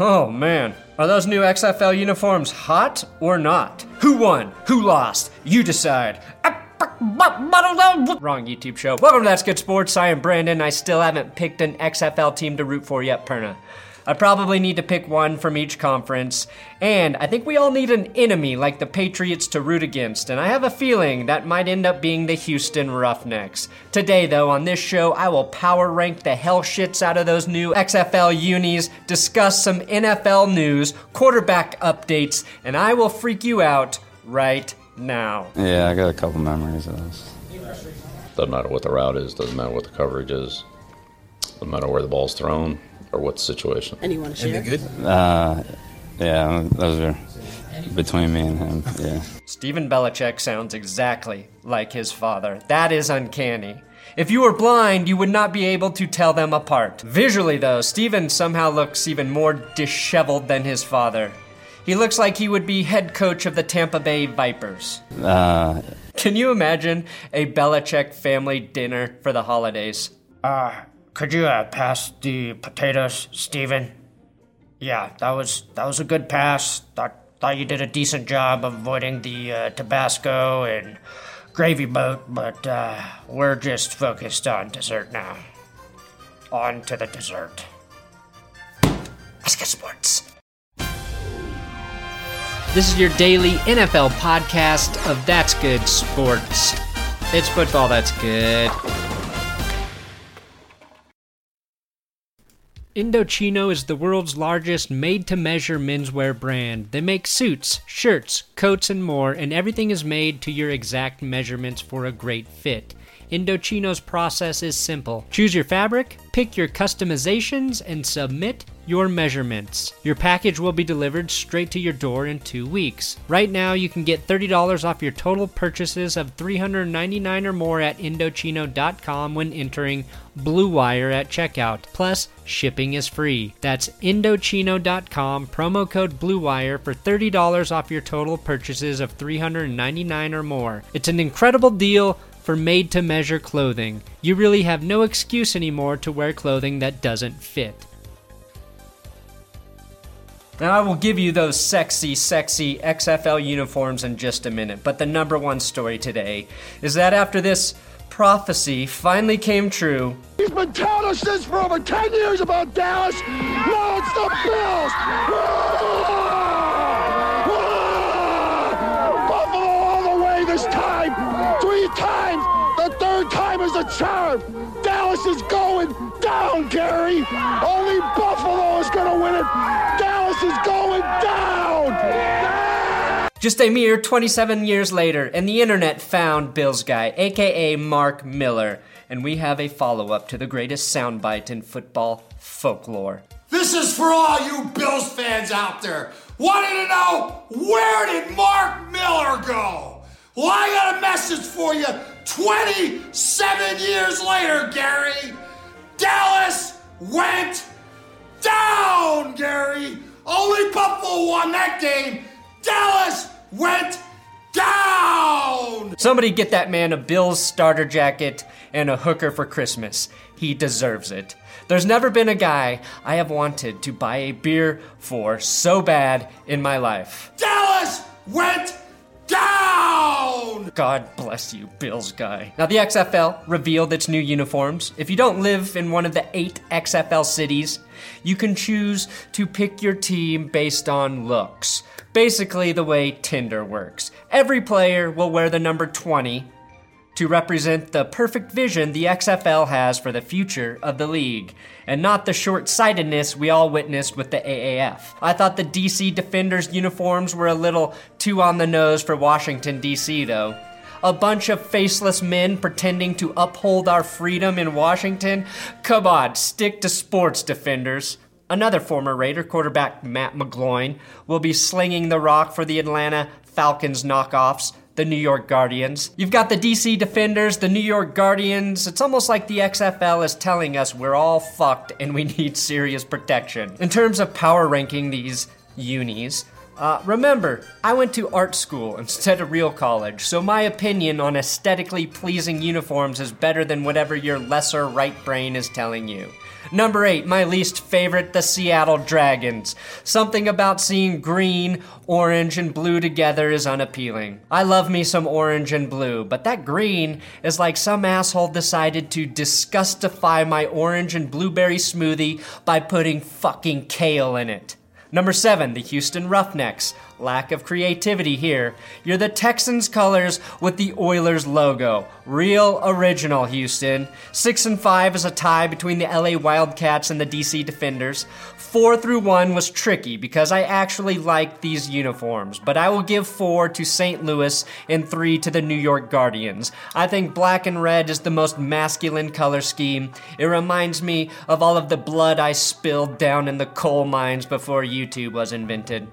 Oh man, are those new XFL uniforms hot or not? Who won? Who lost? You decide. Wrong YouTube show. Welcome to That's Good Sports. I am Brandon. I still haven't picked an XFL team to root for yet, Perna. I probably need to pick one from each conference, and I think we all need an enemy like the Patriots to root against, and I have a feeling that might end up being the Houston Roughnecks. Today, though, on this show, I will power rank the hell shits out of those new XFL unis, discuss some NFL news, quarterback updates, and I will freak you out right now. Yeah, I got a couple memories of those. Doesn't matter what the route is, doesn't matter what the coverage is, doesn't matter where the ball's thrown or what situation. And you want to share? good? Uh, yeah, those are between me and him. Yeah. Stephen Belichick sounds exactly like his father. That is uncanny. If you were blind, you would not be able to tell them apart. Visually, though, Stephen somehow looks even more disheveled than his father. He looks like he would be head coach of the Tampa Bay Vipers. Uh, Can you imagine a Belichick family dinner for the holidays? Uh, could you uh, pass the potatoes, Steven? Yeah, that was that was a good pass. Thought thought you did a decent job avoiding the uh, Tabasco and gravy boat, but uh, we're just focused on dessert now. On to the dessert. Let's get sports. This is your daily NFL podcast of That's Good Sports. It's football that's good. Indochino is the world's largest made to measure menswear brand. They make suits, shirts, coats, and more, and everything is made to your exact measurements for a great fit. Indochino's process is simple. Choose your fabric, pick your customizations, and submit your measurements. Your package will be delivered straight to your door in two weeks. Right now, you can get $30 off your total purchases of $399 or more at Indochino.com when entering Blue Wire at checkout. Plus, shipping is free. That's Indochino.com, promo code Blue Wire for $30 off your total purchases of $399 or more. It's an incredible deal for made to measure clothing. You really have no excuse anymore to wear clothing that doesn't fit. Now, I will give you those sexy, sexy XFL uniforms in just a minute, but the number one story today is that after this prophecy finally came true, He's been telling us this for over 10 years about Dallas. Now it's the Bills. Buffalo all the way this time. Three times. The third time is a charm. Dallas is going down, Gary. Only Buffalo is going to win it. Dallas is going down. Just a mere 27 years later, and the internet found Bills Guy, aka Mark Miller, and we have a follow up to the greatest soundbite in football folklore. This is for all you Bills fans out there. Wanting to know where did Mark Miller go? Well, I got a message for you 27 years later, Gary. Dallas went down, Gary. Only Buffalo won that game. Dallas went down. Somebody get that man a Bills starter jacket and a hooker for Christmas. He deserves it. There's never been a guy I have wanted to buy a beer for so bad in my life. Dallas went God bless you, Bills guy. Now, the XFL revealed its new uniforms. If you don't live in one of the eight XFL cities, you can choose to pick your team based on looks. Basically, the way Tinder works. Every player will wear the number 20 to represent the perfect vision the XFL has for the future of the league, and not the short sightedness we all witnessed with the AAF. I thought the DC Defenders uniforms were a little too on the nose for Washington, D.C., though. A bunch of faceless men pretending to uphold our freedom in Washington? Come on, stick to sports, defenders. Another former Raider quarterback, Matt McGloin, will be slinging the rock for the Atlanta Falcons knockoffs, the New York Guardians. You've got the DC Defenders, the New York Guardians. It's almost like the XFL is telling us we're all fucked and we need serious protection. In terms of power ranking these unis, uh, remember, I went to art school instead of real college, so my opinion on aesthetically pleasing uniforms is better than whatever your lesser right brain is telling you. Number eight, my least favorite, the Seattle Dragons. Something about seeing green, orange, and blue together is unappealing. I love me some orange and blue, but that green is like some asshole decided to disgustify my orange and blueberry smoothie by putting fucking kale in it. Number seven, the Houston Roughnecks. Lack of creativity here. You're the Texans colors with the Oilers logo. Real original, Houston. Six and five is a tie between the LA Wildcats and the DC Defenders. Four through one was tricky because I actually liked these uniforms, but I will give four to St. Louis and three to the New York Guardians. I think black and red is the most masculine color scheme. It reminds me of all of the blood I spilled down in the coal mines before YouTube was invented.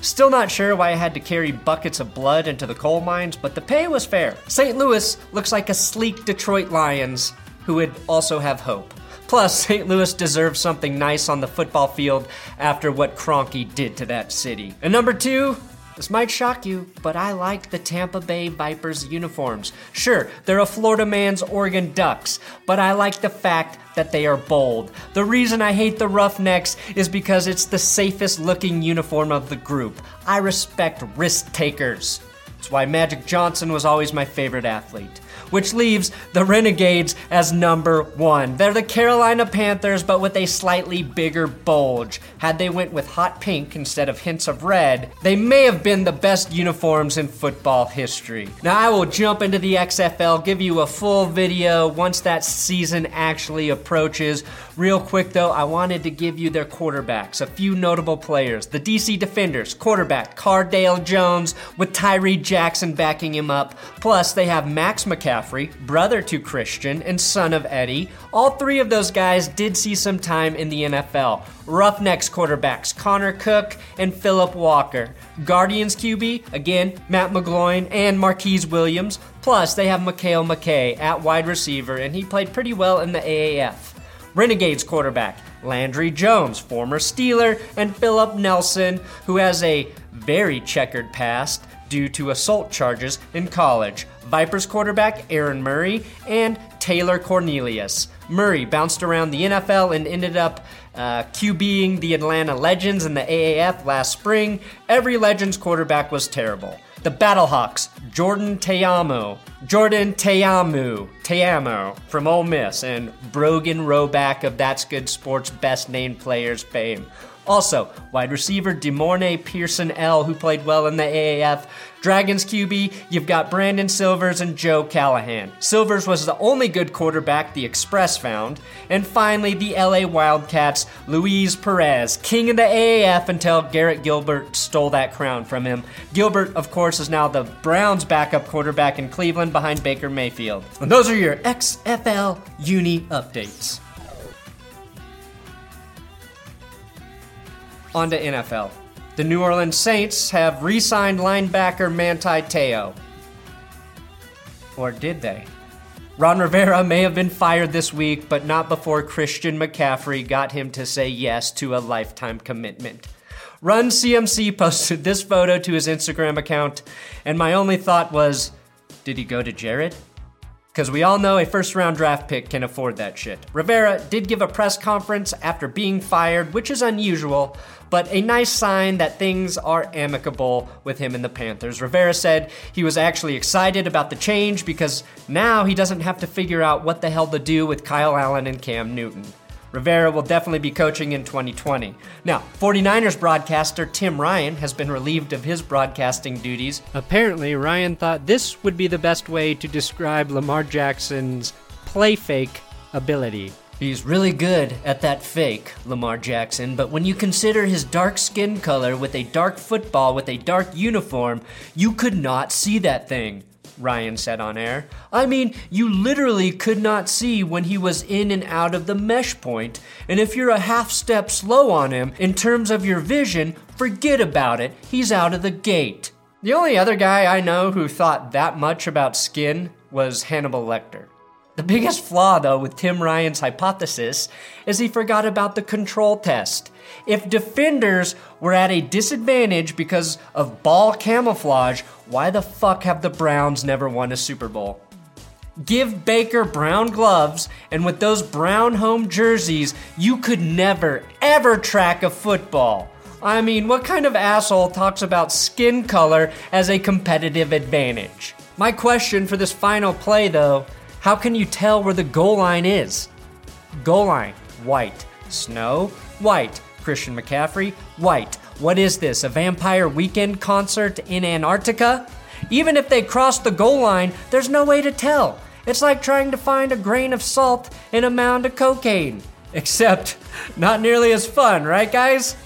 Still not sure why I had to carry buckets of blood into the coal mines, but the pay was fair. St. Louis looks like a sleek Detroit Lions who would also have hope. Plus, St. Louis deserves something nice on the football field after what Kroenke did to that city. And number two, this might shock you, but I like the Tampa Bay Vipers uniforms. Sure, they're a Florida man's Oregon Ducks, but I like the fact that they are bold. The reason I hate the Roughnecks is because it's the safest looking uniform of the group. I respect risk takers. That's why Magic Johnson was always my favorite athlete which leaves the Renegades as number one. They're the Carolina Panthers, but with a slightly bigger bulge. Had they went with hot pink instead of hints of red, they may have been the best uniforms in football history. Now I will jump into the XFL, give you a full video once that season actually approaches. Real quick though, I wanted to give you their quarterbacks, a few notable players. The DC Defenders, quarterback Cardale Jones with Tyree Jackson backing him up. Plus, they have Max McCaffrey, brother to Christian and son of Eddie. All three of those guys did see some time in the NFL. Roughnecks quarterbacks Connor Cook and Philip Walker. Guardians QB, again, Matt McGloin and Marquise Williams. Plus, they have Mekale McKay at wide receiver, and he played pretty well in the AAF. Renegades quarterback Landry Jones, former Steeler, and Philip Nelson, who has a very checkered past due to assault charges in college. Vipers quarterback Aaron Murray and Taylor Cornelius. Murray bounced around the NFL and ended up uh, QBing the Atlanta Legends in the AAF last spring. Every Legends quarterback was terrible. The Battlehawks, Jordan Ta'amu, Jordan Ta'amu, Ta'amu from Ole Miss, and Brogan Roback of That's Good Sports Best Named Players fame. Also, wide receiver De'Mornay Pierson-El, who played well in the AAF. Dragons QB, you've got Brandon Silvers and Joe Callahan. Silvers was the only good quarterback the Express found. And finally, the LA Wildcats, Luis Perez, king of the AAF until Garrett Gilbert stole that crown from him. Gilbert, of course, is now the Browns' backup quarterback in Cleveland behind Baker Mayfield. And those are your XFL Uni updates. On to NFL. The New Orleans Saints have re signed linebacker Manti Te'o. Or did they? Ron Rivera may have been fired this week, but not before Christian McCaffrey got him to say yes to a lifetime commitment. Run CMC posted this photo to his Instagram account, and my only thought was did he go to Jared? Because we all know a first round draft pick can afford that shit. Rivera did give a press conference after being fired, which is unusual, but a nice sign that things are amicable with him and the Panthers. Rivera said he was actually excited about the change because now he doesn't have to figure out what the hell to do with Kyle Allen and Cam Newton. Rivera will definitely be coaching in 2020. Now, 49ers broadcaster Tim Ryan has been relieved of his broadcasting duties. Apparently, Ryan thought this would be the best way to describe Lamar Jackson's play fake ability. He's really good at that fake, Lamar Jackson, but when you consider his dark skin color with a dark football with a dark uniform, you could not see that thing. Ryan said on air. I mean, you literally could not see when he was in and out of the mesh point, and if you're a half step slow on him in terms of your vision, forget about it, he's out of the gate. The only other guy I know who thought that much about skin was Hannibal Lecter. The biggest flaw, though, with Tim Ryan's hypothesis is he forgot about the control test. If defenders were at a disadvantage because of ball camouflage, why the fuck have the Browns never won a Super Bowl? Give Baker brown gloves, and with those brown home jerseys, you could never, ever track a football. I mean, what kind of asshole talks about skin color as a competitive advantage? My question for this final play, though how can you tell where the goal line is? Goal line, white. Snow, white. Christian McCaffrey, white. What is this, a vampire weekend concert in Antarctica? Even if they cross the goal line, there's no way to tell. It's like trying to find a grain of salt in a mound of cocaine. Except, not nearly as fun, right, guys?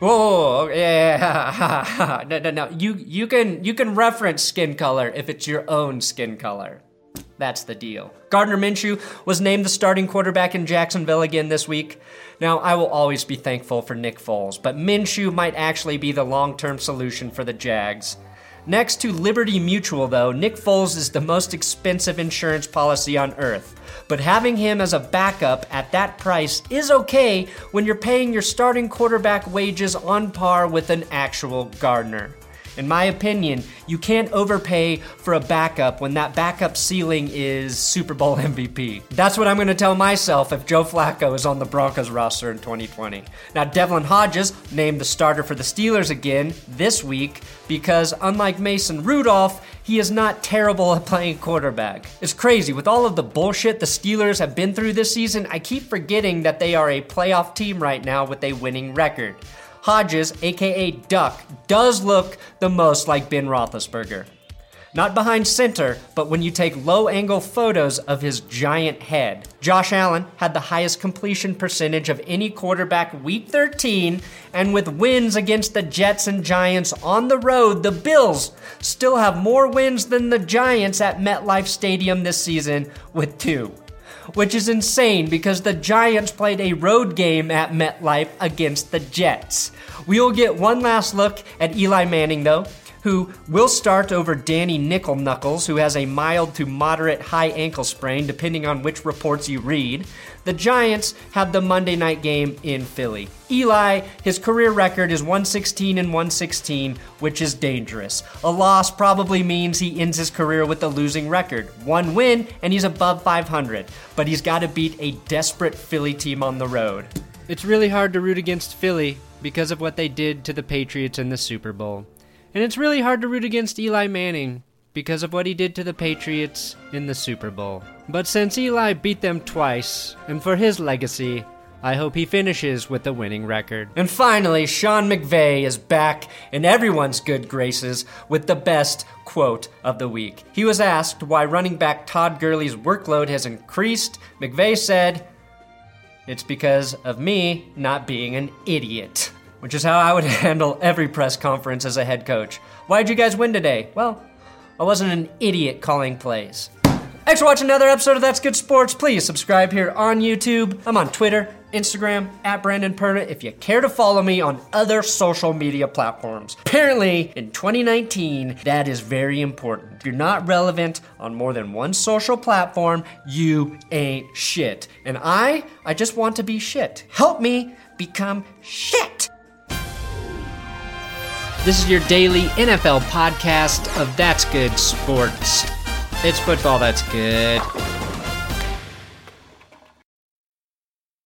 Whoa, yeah, no, no, no. You you can you can reference skin color if it's your own skin color. That's the deal. Gardner Minshew was named the starting quarterback in Jacksonville again this week. Now, I will always be thankful for Nick Foles, but Minshew might actually be the long term solution for the Jags. Next to Liberty Mutual, though, Nick Foles is the most expensive insurance policy on earth. But having him as a backup at that price is okay when you're paying your starting quarterback wages on par with an actual Gardner. In my opinion, you can't overpay for a backup when that backup ceiling is Super Bowl MVP. That's what I'm going to tell myself if Joe Flacco is on the Broncos roster in 2020. Now, Devlin Hodges named the starter for the Steelers again this week because, unlike Mason Rudolph, he is not terrible at playing quarterback. It's crazy. With all of the bullshit the Steelers have been through this season, I keep forgetting that they are a playoff team right now with a winning record. Hodges, aka Duck, does look the most like Ben Roethlisberger. Not behind center, but when you take low angle photos of his giant head. Josh Allen had the highest completion percentage of any quarterback week 13, and with wins against the Jets and Giants on the road, the Bills still have more wins than the Giants at MetLife Stadium this season with two which is insane because the Giants played a road game at MetLife against the Jets. We will get one last look at Eli Manning, though, who will start over Danny Nickel Knuckles, who has a mild to moderate high ankle sprain, depending on which reports you read. The Giants have the Monday night game in Philly. Eli, his career record is 116 and 116, which is dangerous. A loss probably means he ends his career with a losing record. One win, and he's above 500. But he's got to beat a desperate Philly team on the road. It's really hard to root against Philly because of what they did to the Patriots in the Super Bowl. And it's really hard to root against Eli Manning because of what he did to the Patriots in the Super Bowl. But since Eli beat them twice, and for his legacy, I hope he finishes with a winning record. And finally, Sean McVay is back in everyone's good graces with the best quote of the week. He was asked why running back Todd Gurley's workload has increased. McVay said, It's because of me not being an idiot. Which is how I would handle every press conference as a head coach. Why'd you guys win today? Well, I wasn't an idiot calling plays. Thanks for watching another episode of That's Good Sports. Please subscribe here on YouTube. I'm on Twitter, Instagram, at Brandon Perna if you care to follow me on other social media platforms. Apparently, in 2019, that is very important. If you're not relevant on more than one social platform, you ain't shit. And I, I just want to be shit. Help me become shit. This is your daily NFL podcast of That's Good Sports. It's football that's good.